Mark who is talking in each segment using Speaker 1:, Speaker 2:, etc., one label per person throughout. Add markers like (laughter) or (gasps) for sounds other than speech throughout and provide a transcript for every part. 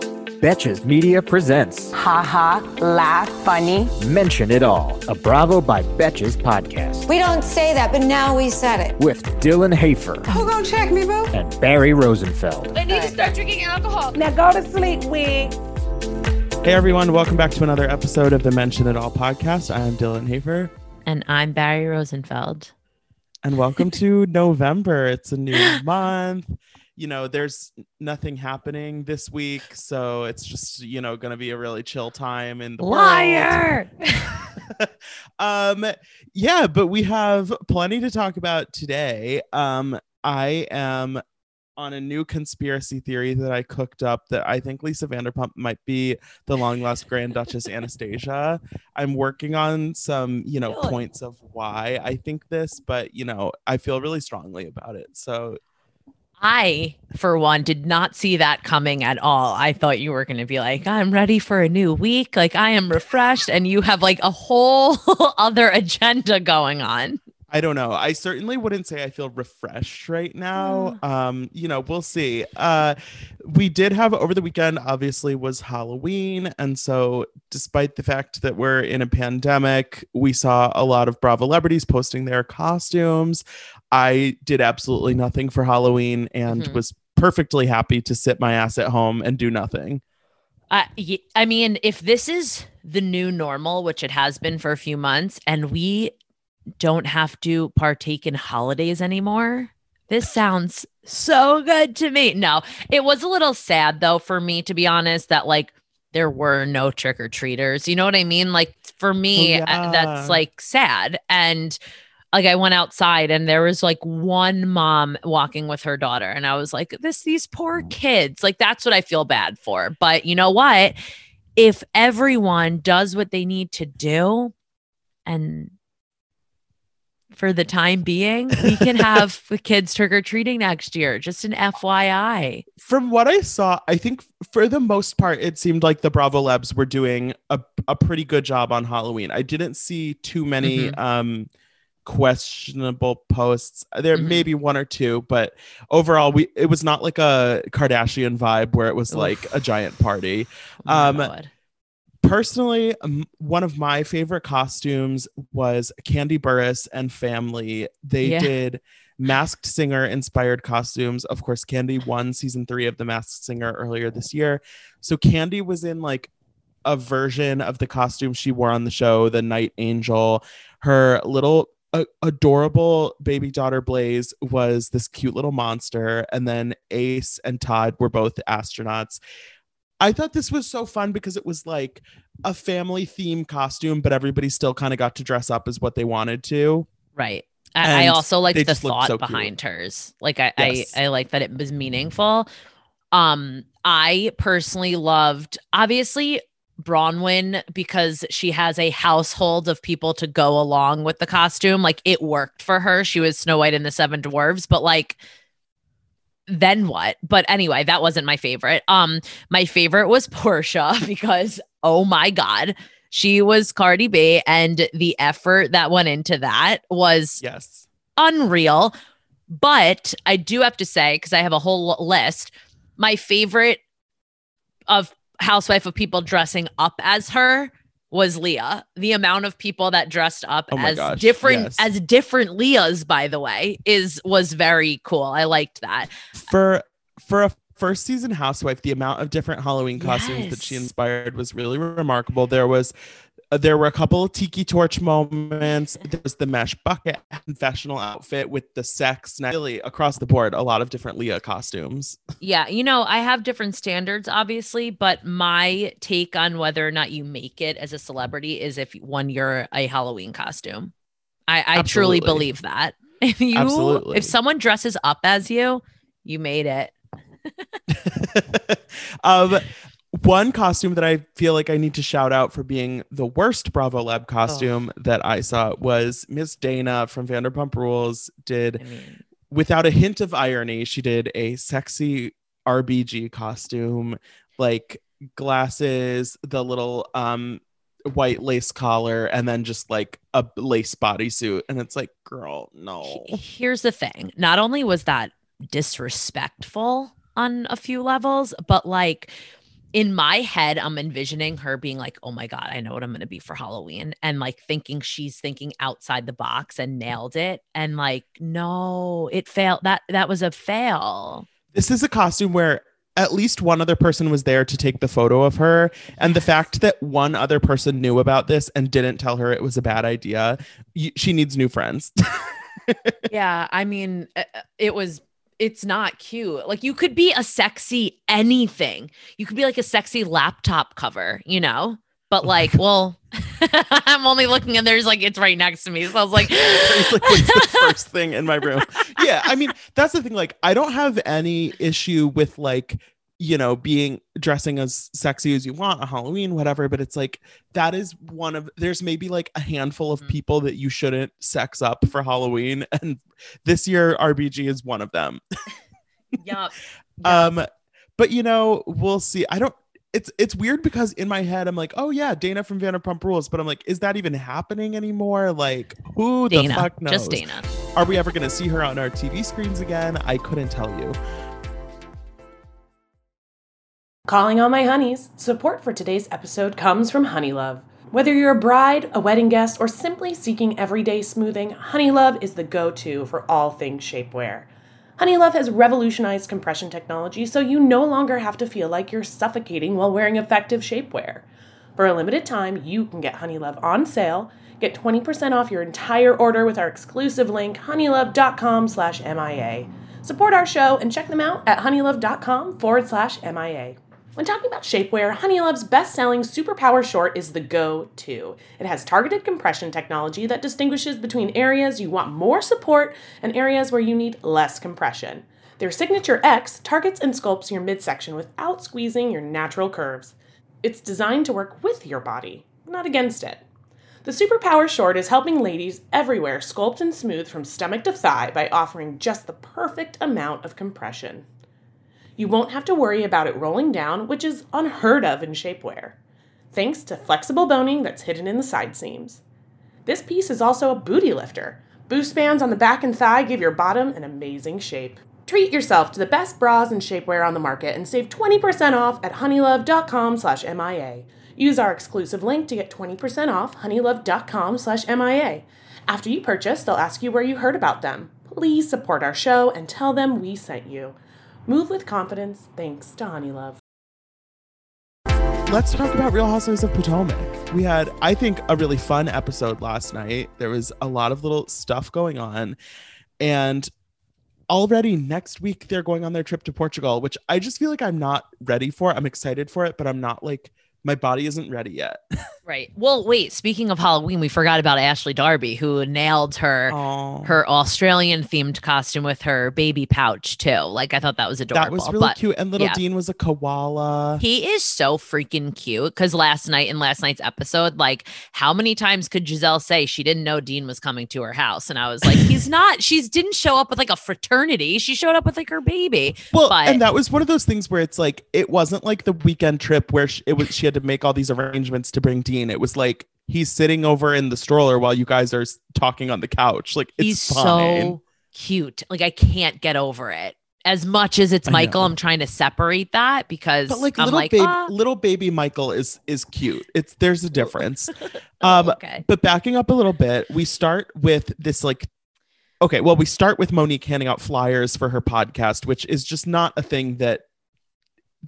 Speaker 1: Betches Media presents
Speaker 2: Ha ha, laugh, funny.
Speaker 1: Mention It All, a Bravo by Betches podcast
Speaker 3: We don't say that, but now we said it.
Speaker 1: with Dylan Hafer
Speaker 2: Who gonna check me, boo?
Speaker 1: and Barry Rosenfeld.
Speaker 4: I need to start drinking alcohol.
Speaker 2: Now go to sleep, wig.
Speaker 5: Hey everyone, welcome back to another episode of the Mention It All podcast. I am Dylan Hafer,
Speaker 4: And I'm Barry Rosenfeld.
Speaker 5: and welcome to (laughs) November. It's a new (laughs) month. You know, there's nothing happening this week, so it's just you know going to be a really chill time in the
Speaker 4: Liar! (laughs)
Speaker 5: um, yeah, but we have plenty to talk about today. Um, I am on a new conspiracy theory that I cooked up that I think Lisa Vanderpump might be the long lost Grand Duchess (laughs) Anastasia. I'm working on some, you know, points of why I think this, but you know, I feel really strongly about it. So
Speaker 4: I, for one, did not see that coming at all. I thought you were going to be like, I'm ready for a new week. Like, I am refreshed. And you have like a whole (laughs) other agenda going on.
Speaker 5: I don't know. I certainly wouldn't say I feel refreshed right now. Um, you know, we'll see. Uh we did have over the weekend obviously was Halloween and so despite the fact that we're in a pandemic, we saw a lot of Bravo celebrities posting their costumes. I did absolutely nothing for Halloween and
Speaker 4: Mhm.
Speaker 5: was perfectly happy to sit my ass at home and do nothing.
Speaker 4: I, I mean, if this is the new normal, which it has been for a few months, and we don't have to partake in holidays anymore, this sounds so good to me. No, it was a little sad though for me, to be honest, that like there were no trick or treaters. You know what I mean? Like for me,
Speaker 5: Oh, yeah.
Speaker 4: that's like sad. And like I went outside and there was like one mom walking with her daughter and I was like this these poor kids. Like that's what I feel bad for but you know what? If everyone does what they need to do and for the time being we can (laughs) have the kids trick or treating next year just an FYI
Speaker 5: from what I saw, I think for the most part, it seemed like the Bravolebs were doing a, a pretty good job on Halloween. I didn't see too many um questionable posts. There
Speaker 4: Mhm.
Speaker 5: may be one or two, but overall, we it was not like a Kardashian vibe where it was
Speaker 4: Oof.
Speaker 5: like a giant party.
Speaker 4: Oh
Speaker 5: Um. Personally, um, one of my favorite costumes was Kandi Burruss and family. They
Speaker 4: Yeah.
Speaker 5: did masked singer inspired costumes. Of course, Kandi won season three of The Masked Singer earlier this year. So Kandi was in like a version of the costume she wore on the show, the Night Angel. Her little a- adorable baby daughter Blaze was this cute little monster, and then Ace and Todd were both astronauts. I thought this was so fun because it was like a family theme costume, but everybody still kind of got to dress up as what they wanted to.
Speaker 4: Right. I, I also like
Speaker 5: they
Speaker 4: the thought
Speaker 5: so cute.
Speaker 4: behind hers. Like I,
Speaker 5: Yes.
Speaker 4: I I like that it was meaningful. Um, I personally loved obviously Braunwyn because she has a household of people to go along with the costume. Like it worked for her. She was Snow White and the Seven Dwarves, but like then what? But anyway, that wasn't my favorite. Um, my favorite was (laughs) Porsha because oh my god, she was Cardi B, and the effort that went into that was
Speaker 5: Yes.
Speaker 4: unreal. But I do have to say, because I have a whole list, my favorite of housewife of people dressing up as her was Leah. The amount of people that dressed up
Speaker 5: Oh
Speaker 4: as
Speaker 5: gosh,
Speaker 4: different
Speaker 5: yes.
Speaker 4: as different Leahs, by the way, is was very cool. I liked that.
Speaker 5: For for a first season housewife, the amount of different Halloween costumes that she inspired was really remarkable. There was there were a couple of tiki torch moments. There was the mesh bucket (laughs) confessional outfit with the sex. Really, across the board, a lot of different Leah costumes. (laughs)
Speaker 4: Yeah, you know, I have different standards, obviously, but my take on whether or not you make it as a celebrity is if one you're a Halloween costume. I, I truly believe that. (laughs) If you
Speaker 5: Absolutely.
Speaker 4: if someone dresses up as you, you made it.
Speaker 5: um, one costume that I feel like I need to shout out for being the worst Bravoleb costume oh. that I saw was Miss Dayna from Vanderpump Rules did I mean, without a hint of irony, she did a sexy RBG costume, like glasses, the little um white lace collar, and then just like a lace bodysuit. And it's like, girl, no.
Speaker 4: Here's the thing. Not only was that disrespectful on a few levels, but like in my head, I'm envisioning her being like, oh my God, I know what I'm going to be for Halloween. And like thinking she's thinking outside the box and nailed it. And like, no, it failed. That, that was a fail.
Speaker 5: This is a costume where at least one other person was there to take the photo of her. And the fact that one other person knew about this and didn't tell her it was a bad idea, she needs new friends. (laughs)
Speaker 4: yeah. I mean, it was it's not cute. Like you could be a sexy anything. You could be like a sexy laptop cover, you know? But like, (laughs) well, (laughs) I'm only looking and there's like it's right next to me. So I was like, (laughs) it's like
Speaker 5: the first thing in my room. Yeah, I mean, that's the thing. Like, I don't have any issue with like you know, being dressing as sexy as you want on Halloween, whatever. But it's like that is one of there's maybe like a handful of mm-hmm. people that you shouldn't sex up for Halloween. (laughs) And this year RBG is one of them. (laughs)
Speaker 4: yep.
Speaker 5: Um, but you know, we'll see. I don't it's it's weird because in my head I'm like, oh yeah, Dayna from Vanderpump Rules, but I'm like, is that even happening anymore? Like, who Dayna, the fuck knows?
Speaker 4: Just Dayna.
Speaker 5: Are we ever gonna see her on our TV screens again? I couldn't tell you.
Speaker 6: Calling all my honeys, support for today's episode comes from Honeylove. Whether you're a bride, a wedding guest, or simply seeking everyday smoothing, Honeylove is the go to for all things shapewear. Honeylove has revolutionized compression technology so you no longer have to feel like you're suffocating while wearing effective shapewear. For a limited time, you can get Honeylove on sale. Get 20% off your entire order with our exclusive link, honeylove.com slash MIA. Support our show and check them out at honeylove.com forward slash MIA. When talking about shapewear, Honeylove's best selling Superpower Short is the go to. It has targeted compression technology that distinguishes between areas you want more support and areas where you need less compression. Their Signature X targets and sculpts your midsection without squeezing your natural curves. It's designed to work with your body, not against it. The Superpower Short is helping ladies everywhere sculpt and smooth from stomach to thigh by offering just the perfect amount of compression. You won't have to worry about it rolling down, which is unheard of in shapewear, thanks to flexible boning that's hidden in the side seams. This piece is also a booty lifter. Boost bands on the back and thigh give your bottom an amazing shape. Treat yourself to the best bras and shapewear on the market and save 20% off at honeylove.com slash MIA. Use our exclusive link to get 20% off honeylove.com slash MIA. After you purchase, they'll ask you where you heard about them. Please support our show and tell them we sent you. Move with confidence thanks to Honeylove.
Speaker 5: Let's talk about Real Housewives of Potomac. We had, I think, a really fun episode last night. There was a lot of little stuff going on. And already next week, they're going on their trip to Portugal, which I just feel like I'm not ready for. I'm excited for it, but I'm not like my body isn't ready yet. (laughs)
Speaker 4: right. Well, wait, speaking of Halloween, we forgot about Ashley Darby who nailed her Aww. her Australian themed costume with her baby pouch too. Like I thought that was adorable.
Speaker 5: That was really but, cute. And little yeah. Dean was a koala.
Speaker 4: He is so freaking cute cuz last night in last night's episode, like how many times could Gizelle say she didn't know Dean was coming to her house and I was like, he's (laughs) not. She's didn't show up with like a fraternity. She showed up with like her baby.
Speaker 5: Well, but, and that was one of those things where it's like it wasn't like the weekend trip where she, it was she had to make all these arrangements to bring Dean. It was like he's sitting over in the stroller while you guys are talking on the couch. Like
Speaker 4: he's so cute. Like I can't get over it. As much as it's Michael, I'm trying to separate that because but like I'm
Speaker 5: little
Speaker 4: like,
Speaker 5: baby,
Speaker 4: ah.
Speaker 5: little baby Michael is is cute. It's there's a difference. (laughs) um, okay. But backing up a little bit, we start with this like okay, well, we start with Monique handing out flyers for her podcast, which is just not a thing that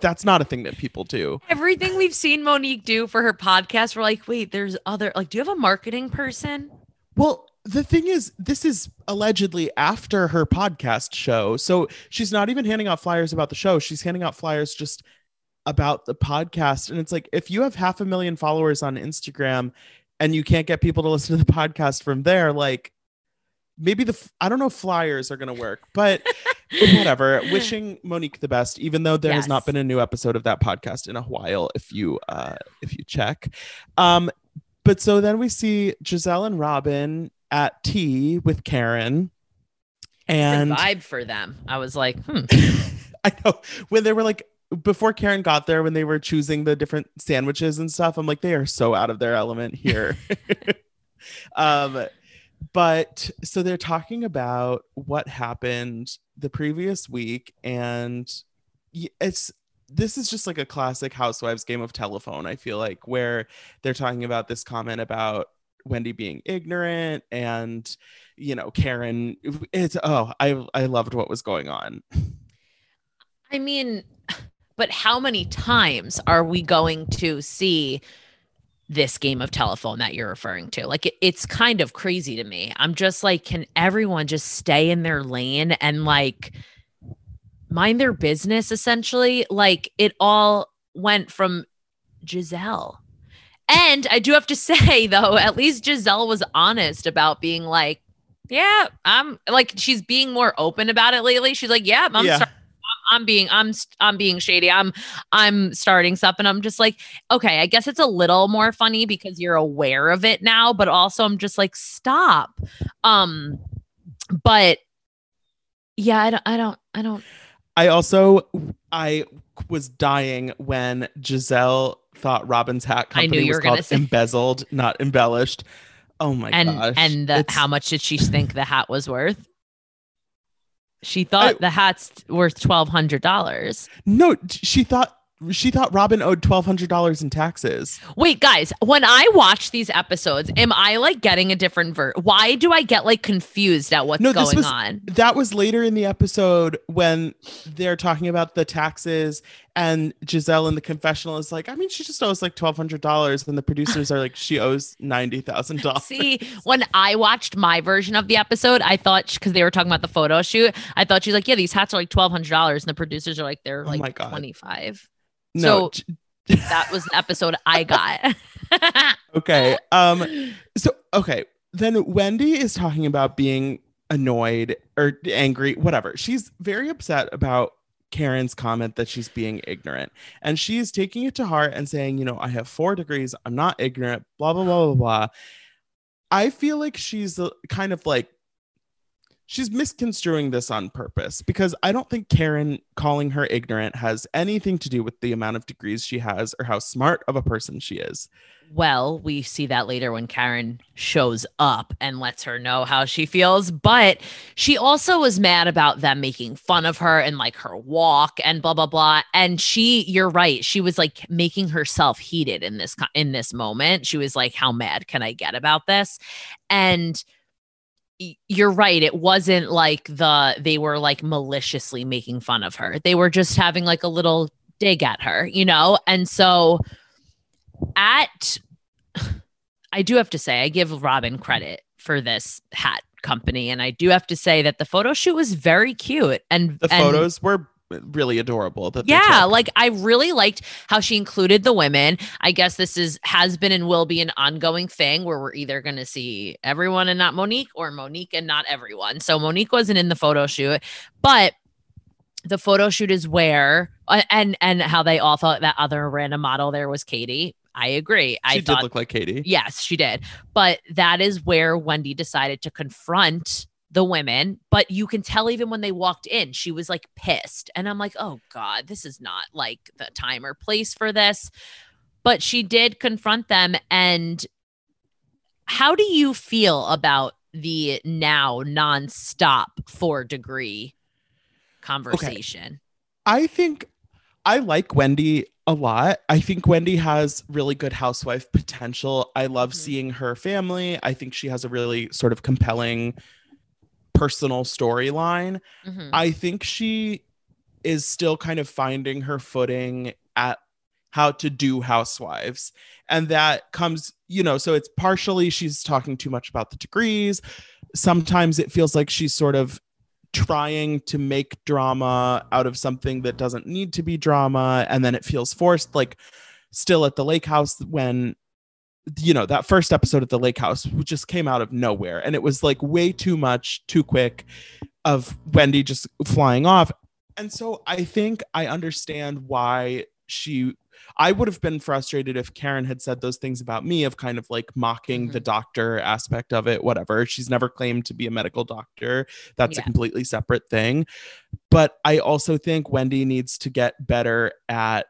Speaker 5: that's not a thing that people do.
Speaker 4: Everything we've seen Monique do for her podcast, we're like, wait, there's other like, do you have a marketing person?
Speaker 5: Well, the thing is, this is allegedly after her podcast show. So she's not even handing out flyers about the show. She's handing out flyers just about the podcast. And it's like, if you have half a million followers on Instagram and you can't get people to listen to the (laughs) podcast from there, like maybe the, I don't know if flyers are going to work, but (laughs) whatever. (laughs) Wishing Monique the best, even though there has not been a new episode of that podcast in a while. If you uh if you check, um, but so then we see Gizelle and Robyn at tea with Karen, and
Speaker 4: vibe for them. I was like, hmm. (laughs)
Speaker 5: I know when they were like before Karen got there when they were choosing the different sandwiches and stuff. I'm like they are so out of their element here. (laughs) um, but so they're talking about what happened the previous week, and it's this is just like a classic housewives game of telephone. I feel like where they're talking about this comment about Wendy being ignorant and you know Karen. It's oh I I loved what was going on.
Speaker 4: I mean, but how many times are we going to see this game of telephone that you're referring to? Like, it, it's kind of crazy to me. I'm just like, can everyone just stay in their lane and like mind their business essentially? Like, it all went from Gizelle. And I do have to (laughs) say, though, at least Gizelle was honest about being like, yeah, I'm like, she's being more open about it lately. She's like, yeah, I'm
Speaker 5: Yeah.
Speaker 4: sorry. I'm being I'm I'm being shady. I'm I'm starting stuff and I'm just like, okay, I guess it's a little more funny because you're aware of it now, but also I'm just like, stop. Um but yeah, I don't I don't I don't
Speaker 5: I also I was dying when Gizelle thought Robyn's hat
Speaker 4: I knew
Speaker 5: company
Speaker 4: you
Speaker 5: was called
Speaker 4: say-
Speaker 5: embezzled, not embellished. Oh my
Speaker 4: and
Speaker 5: gosh!
Speaker 4: and the, how much did she think the hat was worth? She thought
Speaker 5: I-
Speaker 4: the hat's worth twelve hundred dollars.
Speaker 5: No, she thought she thought Robyn owed twelve hundred dollars in taxes.
Speaker 4: Wait, guys, when I watch these episodes, am I like getting a different ver? Why do I get like confused at what's
Speaker 5: No,
Speaker 4: going
Speaker 5: was-
Speaker 4: on?
Speaker 5: That was later in the episode when they're talking about the taxes, and Gizelle in the confessional is like, "I mean, she just owes like twelve hundred dollars," and the producers are like, "She owes ninety thousand dollars."
Speaker 4: See, when I watched my version of the episode, I thought because they were talking about the photo shoot, I thought she's like, "Yeah, these hats are like twelve hundred dollars," and the producers are like, "They're
Speaker 5: Oh
Speaker 4: like twenty five.
Speaker 5: No,
Speaker 4: so- That was the episode I got. (laughs)
Speaker 5: okay. Um. So okay, then Wendy is talking about being annoyed or angry, whatever. She's very upset about Karen's comment that she's being ignorant, and she is taking it to heart and saying, you know, I have four degrees. I'm not ignorant. Blah blah blah blah blah. I feel like she's uh, kind of like she's misconstruing this on purpose because I don't think Karen calling her ignorant has anything to do with the amount of degrees she has or how smart of a person she is.
Speaker 4: well, we see that later when Karen shows up and lets her know how she feels. But she also was mad about them making fun of her and like her walk and blah blah blah. And she, you're right, she was like making herself heated in this in this moment. She was like, "How mad can I get about this?" And you're right it wasn't like the they were like maliciously making fun of her. They were just having like a little dig at her you know? And so at (sighs) i do have to say i give robyn credit for this hat company and i do have to say that the photo shoot was very cute and
Speaker 5: The
Speaker 4: and-
Speaker 5: photos were really adorable. That
Speaker 4: yeah, like I really liked how she included the women. I guess this is has been and will be an ongoing thing where we're either going to see everyone and not Monique or Monique and not everyone. So Monique wasn't in the photo shoot, but the photo shoot is where uh, and and how they all thought that other random model there was Katie. I agree.
Speaker 5: she
Speaker 4: I
Speaker 5: did
Speaker 4: thought
Speaker 5: look like Katie.
Speaker 4: Yes, she did. But that is where Wendy decided to confront the women. But you can tell even when they walked in, she was like pissed. And I'm like, oh God, this is not like the time or place for this. But she did confront them. And how do you feel about the now nonstop four degree conversation?
Speaker 5: I think I like Wendy a lot. I think Wendy has really good housewife potential. I love
Speaker 4: Mhm.
Speaker 5: seeing her family. I think she has a really sort of compelling personal storyline.
Speaker 4: Mhm.
Speaker 5: I think she is still kind of finding her footing at how to do housewives. And that comes, you know, so it's partially she's talking too much about the degrees. Sometimes it feels like she's sort of trying to make drama out of something that doesn't need to be drama. And then it feels forced, like still at the lake house when you know that first episode at the lake house just came out of nowhere and it was like way too much too quick of Wendy just flying off. And so I think I understand why she I would have been frustrated if Karen had said those things about me of kind of like mocking mm-hmm. the doctor aspect of it, whatever. She's never claimed to be a medical doctor. That's yeah. a completely separate thing. But I also think Wendy needs to get better at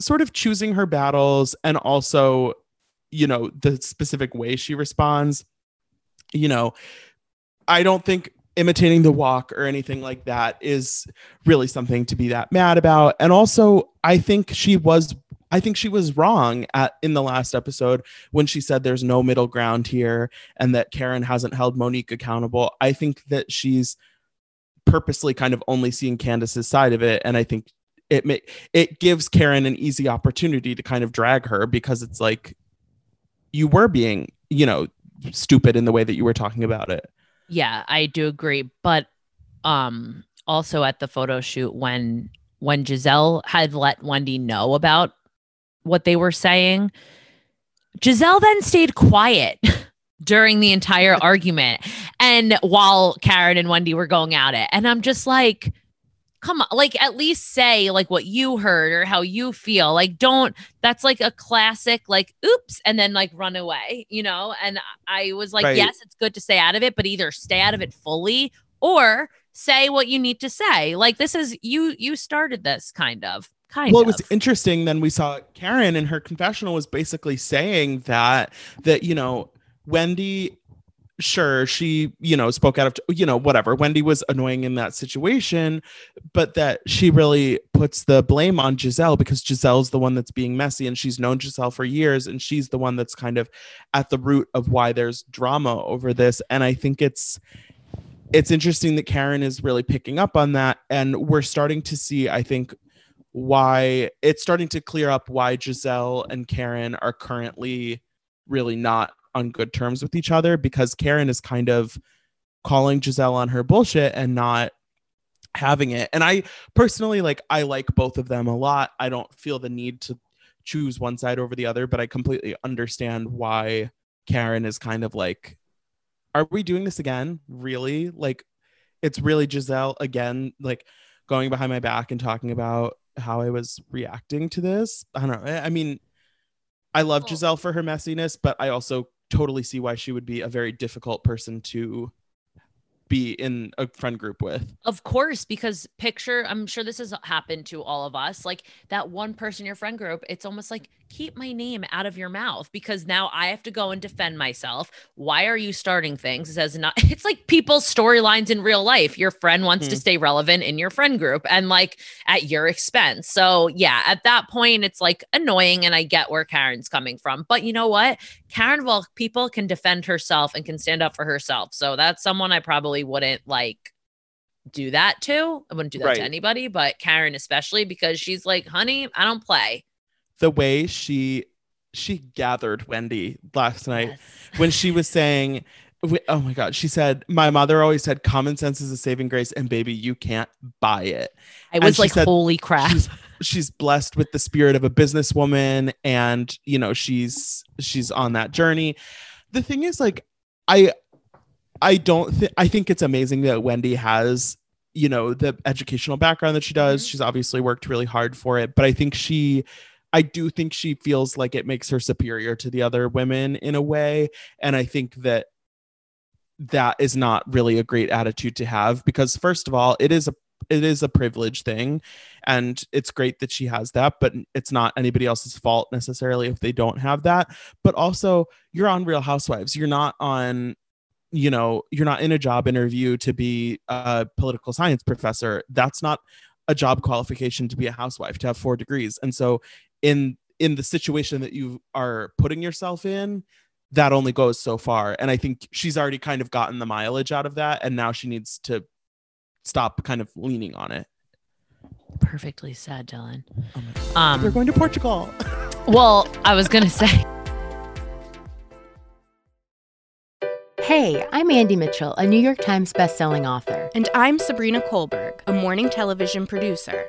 Speaker 5: sort of choosing her battles and also, you know, the specific way she responds. You know, I don't think imitating the walk or anything like that is really something to be that mad about. And also i think she was i think she was wrong at in the last episode when she said there's no middle ground here and that karen hasn't held monique accountable. I think that she's purposely kind of only seeing Candace's side of it. And i think it may it gives karen an easy opportunity to kind of drag her because it's like you were being you know stupid in the way that you were talking about it
Speaker 4: yeah, I do agree. But um also at the photo shoot when when Gizelle had let Wendy know about what they were saying, Gizelle then stayed quiet (laughs) during the entire (laughs) argument. And while Karen and Wendy were going at it. And I'm just like, come on, like at least say like what you heard or how you feel. Like, don't that's like a classic, like, oops, and then like run away, you know? And I was like, right. yes, it's good to stay out of it, but either stay out of it fully or say what you need to say. Like this is you you started this kind of. Kind
Speaker 5: well,
Speaker 4: of.
Speaker 5: it was interesting. Then we saw Karen in her confessional was basically saying that that you know Wendy sure she you know spoke out of you know whatever. Wendy was annoying in that situation but that she really puts the blame on gizelle because gizelle's the one that's being messy and she's known gizelle for years and she's the one that's kind of at the root of why there's drama over this. And i think it's it's interesting that karen is really picking up on that and we're starting to see i think why it's starting to clear up why gizelle and karen are currently really not on good terms with each other because Karen is kind of calling Gizelle on her bullshit and not having it. And I personally like I like both of them a lot. I don't feel the need to choose one side over the other, but I completely understand why Karen is kind of like are we doing this again? Really? Like it's really Gizelle again like going behind my back and talking about how I was reacting to this. I don't know. I mean, I love Gizelle for her messiness, but I also totally see why she would be a very difficult person to be in a friend group with.
Speaker 4: Of course, because picture, I'm sure this has happened to all of us. Like that one person in your friend group, it's almost like keep my name out of your mouth because now I have to go and defend myself. Why are you starting things? It says not (laughs) it's like people's storylines in real life. Your friend wants mm-hmm. to stay relevant in your friend group and like at your expense. So yeah, at that point it's like annoying and I get where Karen's coming from. But you know what? Karen well people can defend herself and can stand up for herself. So that's someone I probably wouldn't like do that to. I wouldn't do that right. to anybody, but Karen especially because she's like, "Honey, I don't play."
Speaker 5: The way she she gathered Wendy last night yes. when she was saying oh my god she said my mother always said common sense is a saving grace and baby you can't buy it
Speaker 4: i was like said, holy crap
Speaker 5: she's, she's blessed with the spirit of a businesswoman and you know she's she's on that journey the thing is like i i don't think i think it's amazing that wendy has you know the educational background that she does mm-hmm. she's obviously worked really hard for it but i think she I do think she feels like it makes her superior to the other women in a way. And I think that that is not really a great attitude to have because first of all, it is a it is a privilege thing and it's great that she has that but it's not anybody else's fault necessarily if they don't have that. But also you're on real housewives. You're not on you know you're not in a job interview to be a political science professor. That's not a job qualification to be a housewife to have four degrees. And so in in the situation that you are putting yourself in that only goes so far. And i think she's already kind of gotten the mileage out of that and now she needs to stop kind of leaning on it.
Speaker 4: Perfectly said dylan.
Speaker 5: Oh um we're going to portugal. (laughs)
Speaker 4: Well i was gonna say.
Speaker 7: Hey, I'm Andy Mitchell, a New York Times bestselling author.
Speaker 8: And I'm Sabrina Kohlberg, a morning television producer.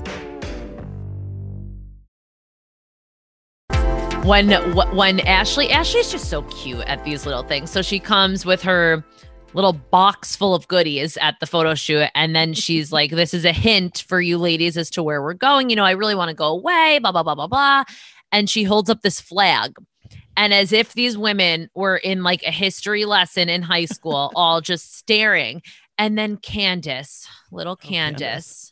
Speaker 4: When when Ashley Ashley's just so cute at these little things. So she comes with her little box full of goodies at the photo shoot and then (laughs) she's like this is a hint for you ladies as to where we're going. You know, I really want to go away, blah blah blah blah blah. And she holds up this flag. And as if these women were in like a history lesson in high school, (laughs) all just staring. And then Candace, little oh, Candace, Candace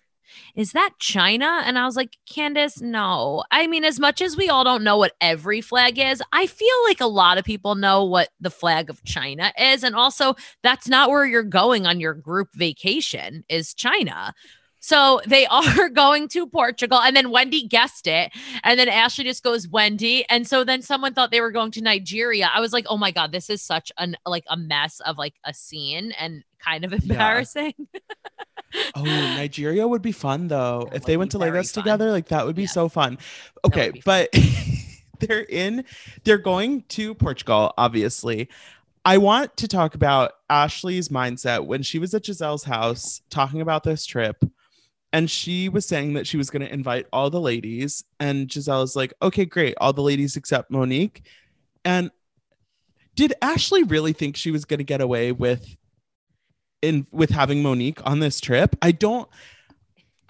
Speaker 4: is that China? And I was like, Candace, no. I mean, as much as we all don't know what every flag is, I feel like a lot of people know what the flag of China is. And also, that's not where you're going on your group vacation, is China. So they (laughs) are going to Portugal. And then Wendy guessed it. And then Ashley just goes, Wendy. And so then someone thought they were going to Nigeria. I was like, oh my God, this is such an like a mess of like a scene and kind of embarrassing. Yeah. (laughs)
Speaker 5: oh, Nigeria would be fun though. That if they went to Lagos fun. together, like that would be yes. so fun. Okay, but (laughs) they're in, they're going to Portugal, obviously. I want to talk about Ashley's mindset when she was at Gizelle's house talking about this trip. And she was saying that she was going to invite all the ladies. And Gizelle is like, okay, great. All the ladies except Monique. And did Ashley really think she was going to get away with in with having Monique on this trip. I don't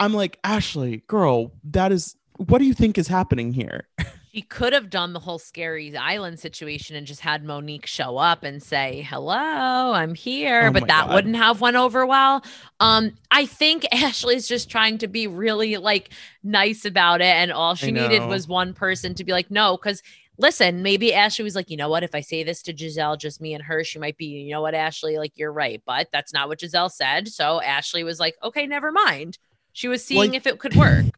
Speaker 5: I'm like, Ashley, girl, that is what do you think is happening here? (laughs)
Speaker 4: She could have done the whole scary island situation and just had Monique show up and say, "Hello, I'm here," oh but that God. wouldn't have went over well. Um, I think (laughs) Ashley's just trying to be really like nice about it, and all she needed was one person to be like, "No," because listen, maybe Ashley was like, you know what? If I say this to Gizelle, just me and her, she might be, you know what, Ashley, like you're right. But that's not what Gizelle said. So Ashley was like, okay, never mind. She was seeing if it could work. (laughs)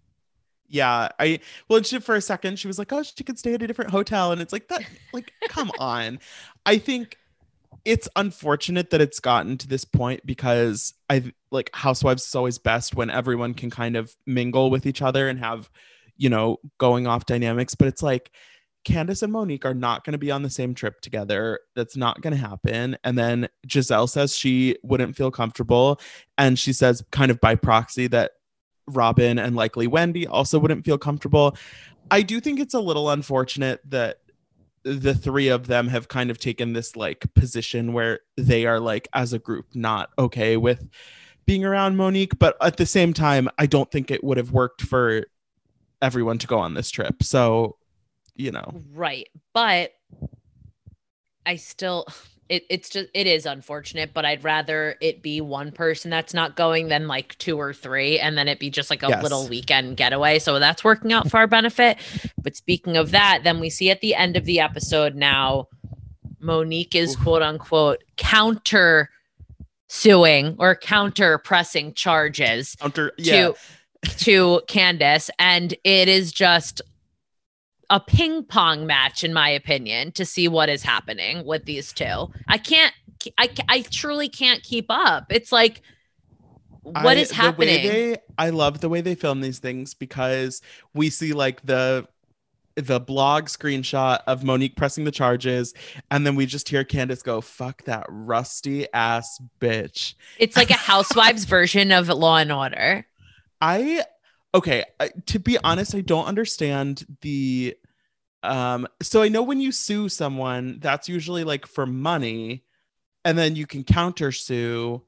Speaker 5: Yeah, I well, she, for a second she was like, "Oh, she could stay at a different hotel," and it's like that. Like, come (laughs) on. I think it's unfortunate that it's gotten to this point because I like Housewives is always best when everyone can kind of mingle with each other and have, you know, going off dynamics. But it's like Candace and Monique are not going to be on the same trip together. That's not going to happen. And then Gizelle says she wouldn't feel comfortable. And she says, kind of by proxy, that Robyn and likely Wendy also wouldn't feel comfortable. I do think it's a little unfortunate that the three of them have kind of taken this like position where they are like as a group not okay with being around Monique, but at the same time, I don't think it would have worked for everyone to go on this trip. So you know.
Speaker 4: Right. But I still it, it's just it is unfortunate, but I'd rather it be one person that's not going than like two or three, and then it be just like a yes. little weekend getaway. So that's working out for our benefit. But speaking of that, then we see at the end of the episode now, Monique is quote unquote counter suing or counter pressing charges
Speaker 5: counter, yeah.
Speaker 4: to (laughs) to Candace, and it is just a ping pong match, in my opinion, to see what is happening with these two. I can't, I, I truly can't keep up. It's like, what I, is happening?
Speaker 5: They, I love the way they film these things because we see like the the blog screenshot of Monique pressing the charges, and then we just hear Candace go, "Fuck that rusty ass bitch."
Speaker 4: It's like a (laughs) housewives version of Law and Order.
Speaker 5: I okay. To be honest, I don't understand the um, so I know when you sue someone, that's usually like for money, and then you can counter sue.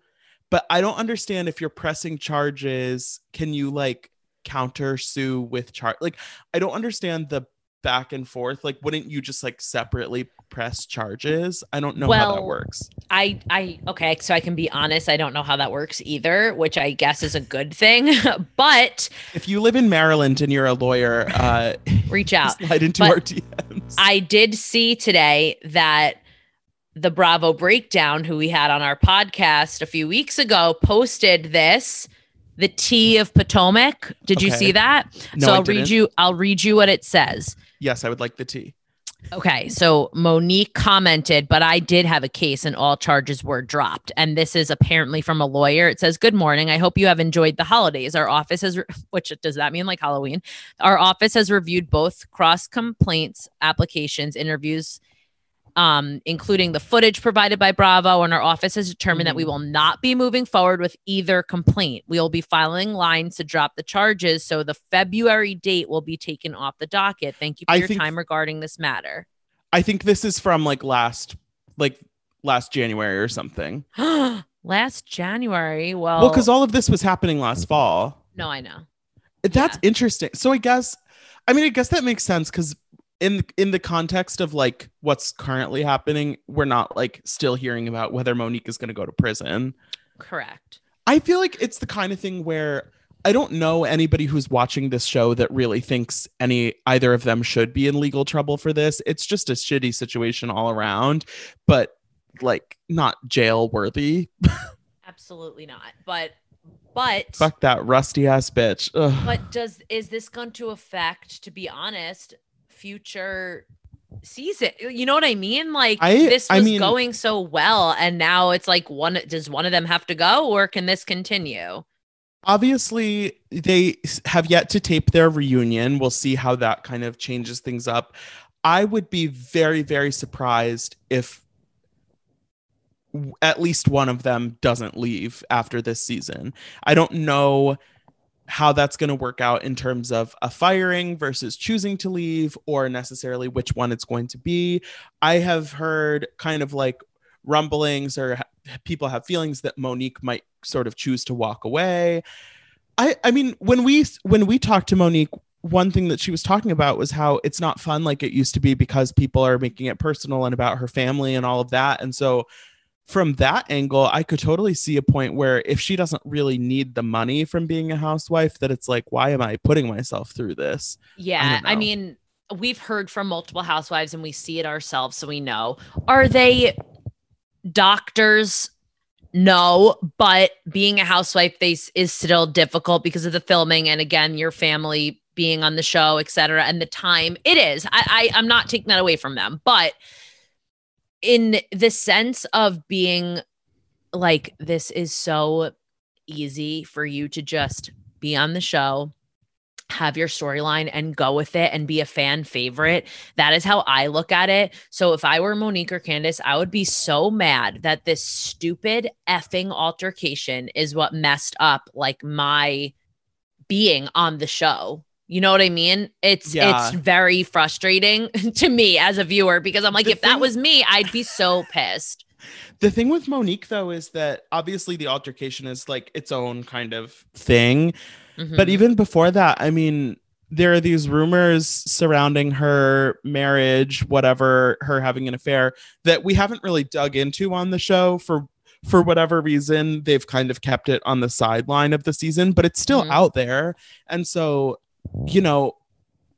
Speaker 5: But I don't understand if you're pressing charges, can you like counter sue with charge? Like, I don't understand the back and forth like wouldn't you just like separately press charges i don't know well, how that works
Speaker 4: i i okay so i can be honest i don't know how that works either which i guess is a good thing (laughs) but
Speaker 5: if you live in maryland and you're a lawyer uh (laughs)
Speaker 4: reach (laughs) out
Speaker 5: slide into but our dms
Speaker 4: i did see today that the bravo breakdown who we had on our podcast a few weeks ago posted this the T of Potomac. Did you see that?
Speaker 5: No,
Speaker 4: so I'll read you. I'll read you what it says.
Speaker 5: Yes, I would like the tea.
Speaker 4: Okay, so Monique commented, but I did have a case and all charges were dropped. And this is apparently from a lawyer. It says, Good morning. I hope you have enjoyed the holidays. Our office has, re- (laughs) which does that mean like Halloween? Our office has reviewed both cross complaints applications, interviews, um, including the footage provided by Bravo, and our office has determined that we will not be moving forward with either complaint. We will be filing lines to drop the charges, so the February date will be taken off the docket. Thank you for
Speaker 5: I
Speaker 4: your
Speaker 5: think-
Speaker 4: time regarding this matter.
Speaker 5: I think this is from like last like last January or something. (gasps)
Speaker 4: Last January. Well,
Speaker 5: Well, because all of this was happening last fall.
Speaker 4: no, I know.
Speaker 5: That's
Speaker 4: Yeah.
Speaker 5: interesting. So I guess I mean I guess that makes sense because in in the context of like what's currently happening, we're not like still hearing about whether Monique is gonna go to prison.
Speaker 4: Correct.
Speaker 5: I feel like it's the kind of thing where I don't know anybody who's watching this show that really thinks any either of them should be in legal trouble for this. It's just a shitty situation all around, but like not jail worthy. (laughs)
Speaker 4: Absolutely not. But, but,
Speaker 5: Fuck that rusty ass bitch. Ugh.
Speaker 4: but does is this going to affect? To be honest, future season. You know what I mean? Like
Speaker 5: I-
Speaker 4: this
Speaker 5: I
Speaker 4: was
Speaker 5: mean-
Speaker 4: going so well, and now it's like one. Does one of them have to go, or can this continue?
Speaker 5: Obviously, they have yet to tape their reunion. We'll see how that kind of changes things up. I would be very, very surprised if at least one of them doesn't leave after this season. I don't know how that's going to work out in terms of a firing versus choosing to leave or necessarily which one it's going to be. I have heard kind of like rumblings or people have feelings that Monique might sort of choose to walk away. I I mean when we when we talked to Monique one thing that she was talking about was how it's not fun like it used to be because people are making it personal and about her family and all of that. And so from that angle, I could totally see a point where if she doesn't really need the money from being a housewife, that it's like, why am I putting myself through this?
Speaker 4: Yeah,
Speaker 5: don't
Speaker 4: I, mean, we've heard from multiple housewives and we see it ourselves, so we know. Are they doctors? No, but being a housewife they, is still difficult because of the filming and again, your family being on the show, et cetera, and the time. It is. I, I I'm not taking that away from them, but in the sense of being like this is so easy for you to just be on the show have your storyline and go with it and be a fan favorite. That is how I look at it. So if I were Monique or Candace, I would be so mad that this stupid effing altercation is what messed up like my being on the show. You know what I mean? It's
Speaker 5: Yeah.
Speaker 4: it's very frustrating (laughs) to me as a viewer because I'm like,
Speaker 5: The
Speaker 4: if that was me, I'd be so pissed. (laughs)
Speaker 5: The thing with Monique though is that obviously the altercation is like its own kind of thing. But
Speaker 4: Mhm.
Speaker 5: even before that, I mean, there are these rumors surrounding her marriage, whatever, her having an affair that we haven't really dug into on the show for for whatever reason. They've kind of kept it on the sideline of the season, but it's still
Speaker 4: Mhm.
Speaker 5: out there. And so, you know,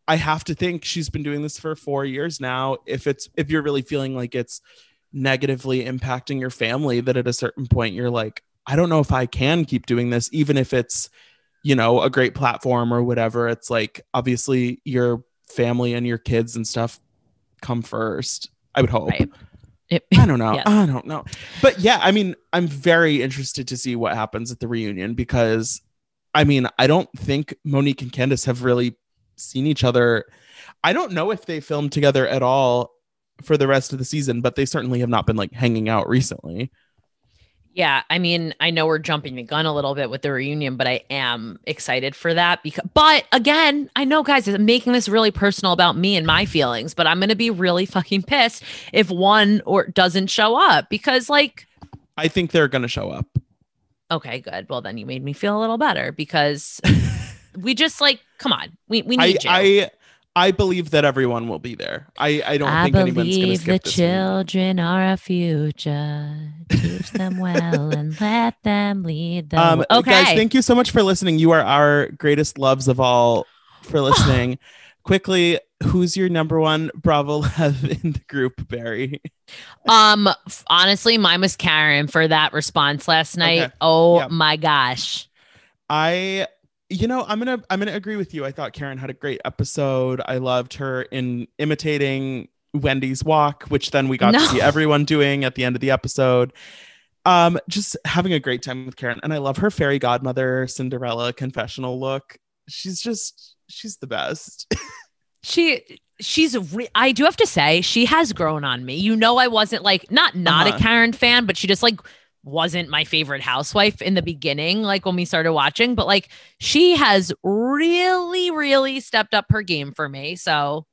Speaker 5: I have to think she's been doing this for 4 years now. If it's if you're really feeling like it's negatively impacting your family that at a certain point you're like, I don't know if I can keep doing this even if it's you know a great platform or whatever it's like obviously your family and your kids and stuff come first i would hope
Speaker 4: Right. It-
Speaker 5: i don't know (laughs)
Speaker 4: Yes.
Speaker 5: i don't know but yeah i mean i'm very interested to see what happens at the reunion because i mean i don't think monique and candace have really seen each other. I don't know if they filmed together at all for the rest of the season but they certainly have not been like hanging out recently.
Speaker 4: Yeah, I mean, I know we're jumping the gun a little bit with the reunion, but I am excited for that because but again, I know guys, I'm making this really personal about me and my feelings, but I'm going to be really fucking pissed if one or doesn't show up because like
Speaker 5: i think they're gonna show up
Speaker 4: okay, good. Well, then you made me feel a little better because (laughs) we just like come on. We we
Speaker 5: I,
Speaker 4: need you.
Speaker 5: I I believe that everyone will be there. I I don't
Speaker 4: I
Speaker 5: think anyone's going to
Speaker 4: believe the
Speaker 5: skip reunion.
Speaker 4: children are our future. Teach them well and let them lead the
Speaker 5: Um.
Speaker 4: Okay.
Speaker 5: guys, thank you so much for listening. You are our greatest loves of all for (sighs) listening. Quickly, who's your number one Bravo love (laughs) in the group, Barry?
Speaker 4: Um, honestly, mine was Karen for that response last night.
Speaker 5: Okay.
Speaker 4: Oh
Speaker 5: Yep.
Speaker 4: my gosh.
Speaker 5: I you know, I'm gonna I'm gonna agree with you. I thought Karen had a great episode. I loved her in imitating Wendy's walk, which then we got
Speaker 4: No.
Speaker 5: to see everyone doing at the end of the episode. Um, just having a great time with Karen, and I love her fairy godmother Cinderella confessional look. She's just she's the best. (laughs)
Speaker 4: She she's re- I do have to say she has grown on me. You know I wasn't like not not
Speaker 5: Uh-huh.
Speaker 4: a Karen fan, but she just like wasn't my favorite housewife in the beginning like when we started watching, but like she has really really stepped up her game for me. So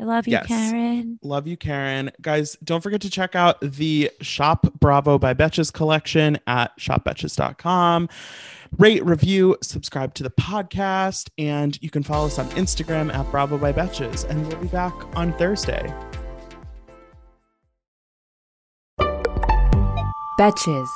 Speaker 4: I love you
Speaker 5: Yes.
Speaker 4: Karen.
Speaker 5: Love you, Karen. Guys, don't forget to check out the Shop Bravo by Betches collection at shopbetches.com. Rate, review, subscribe to the podcast, and you can follow us on Instagram at Bravo by Betches. And we'll be back on Thursday.
Speaker 9: Betches.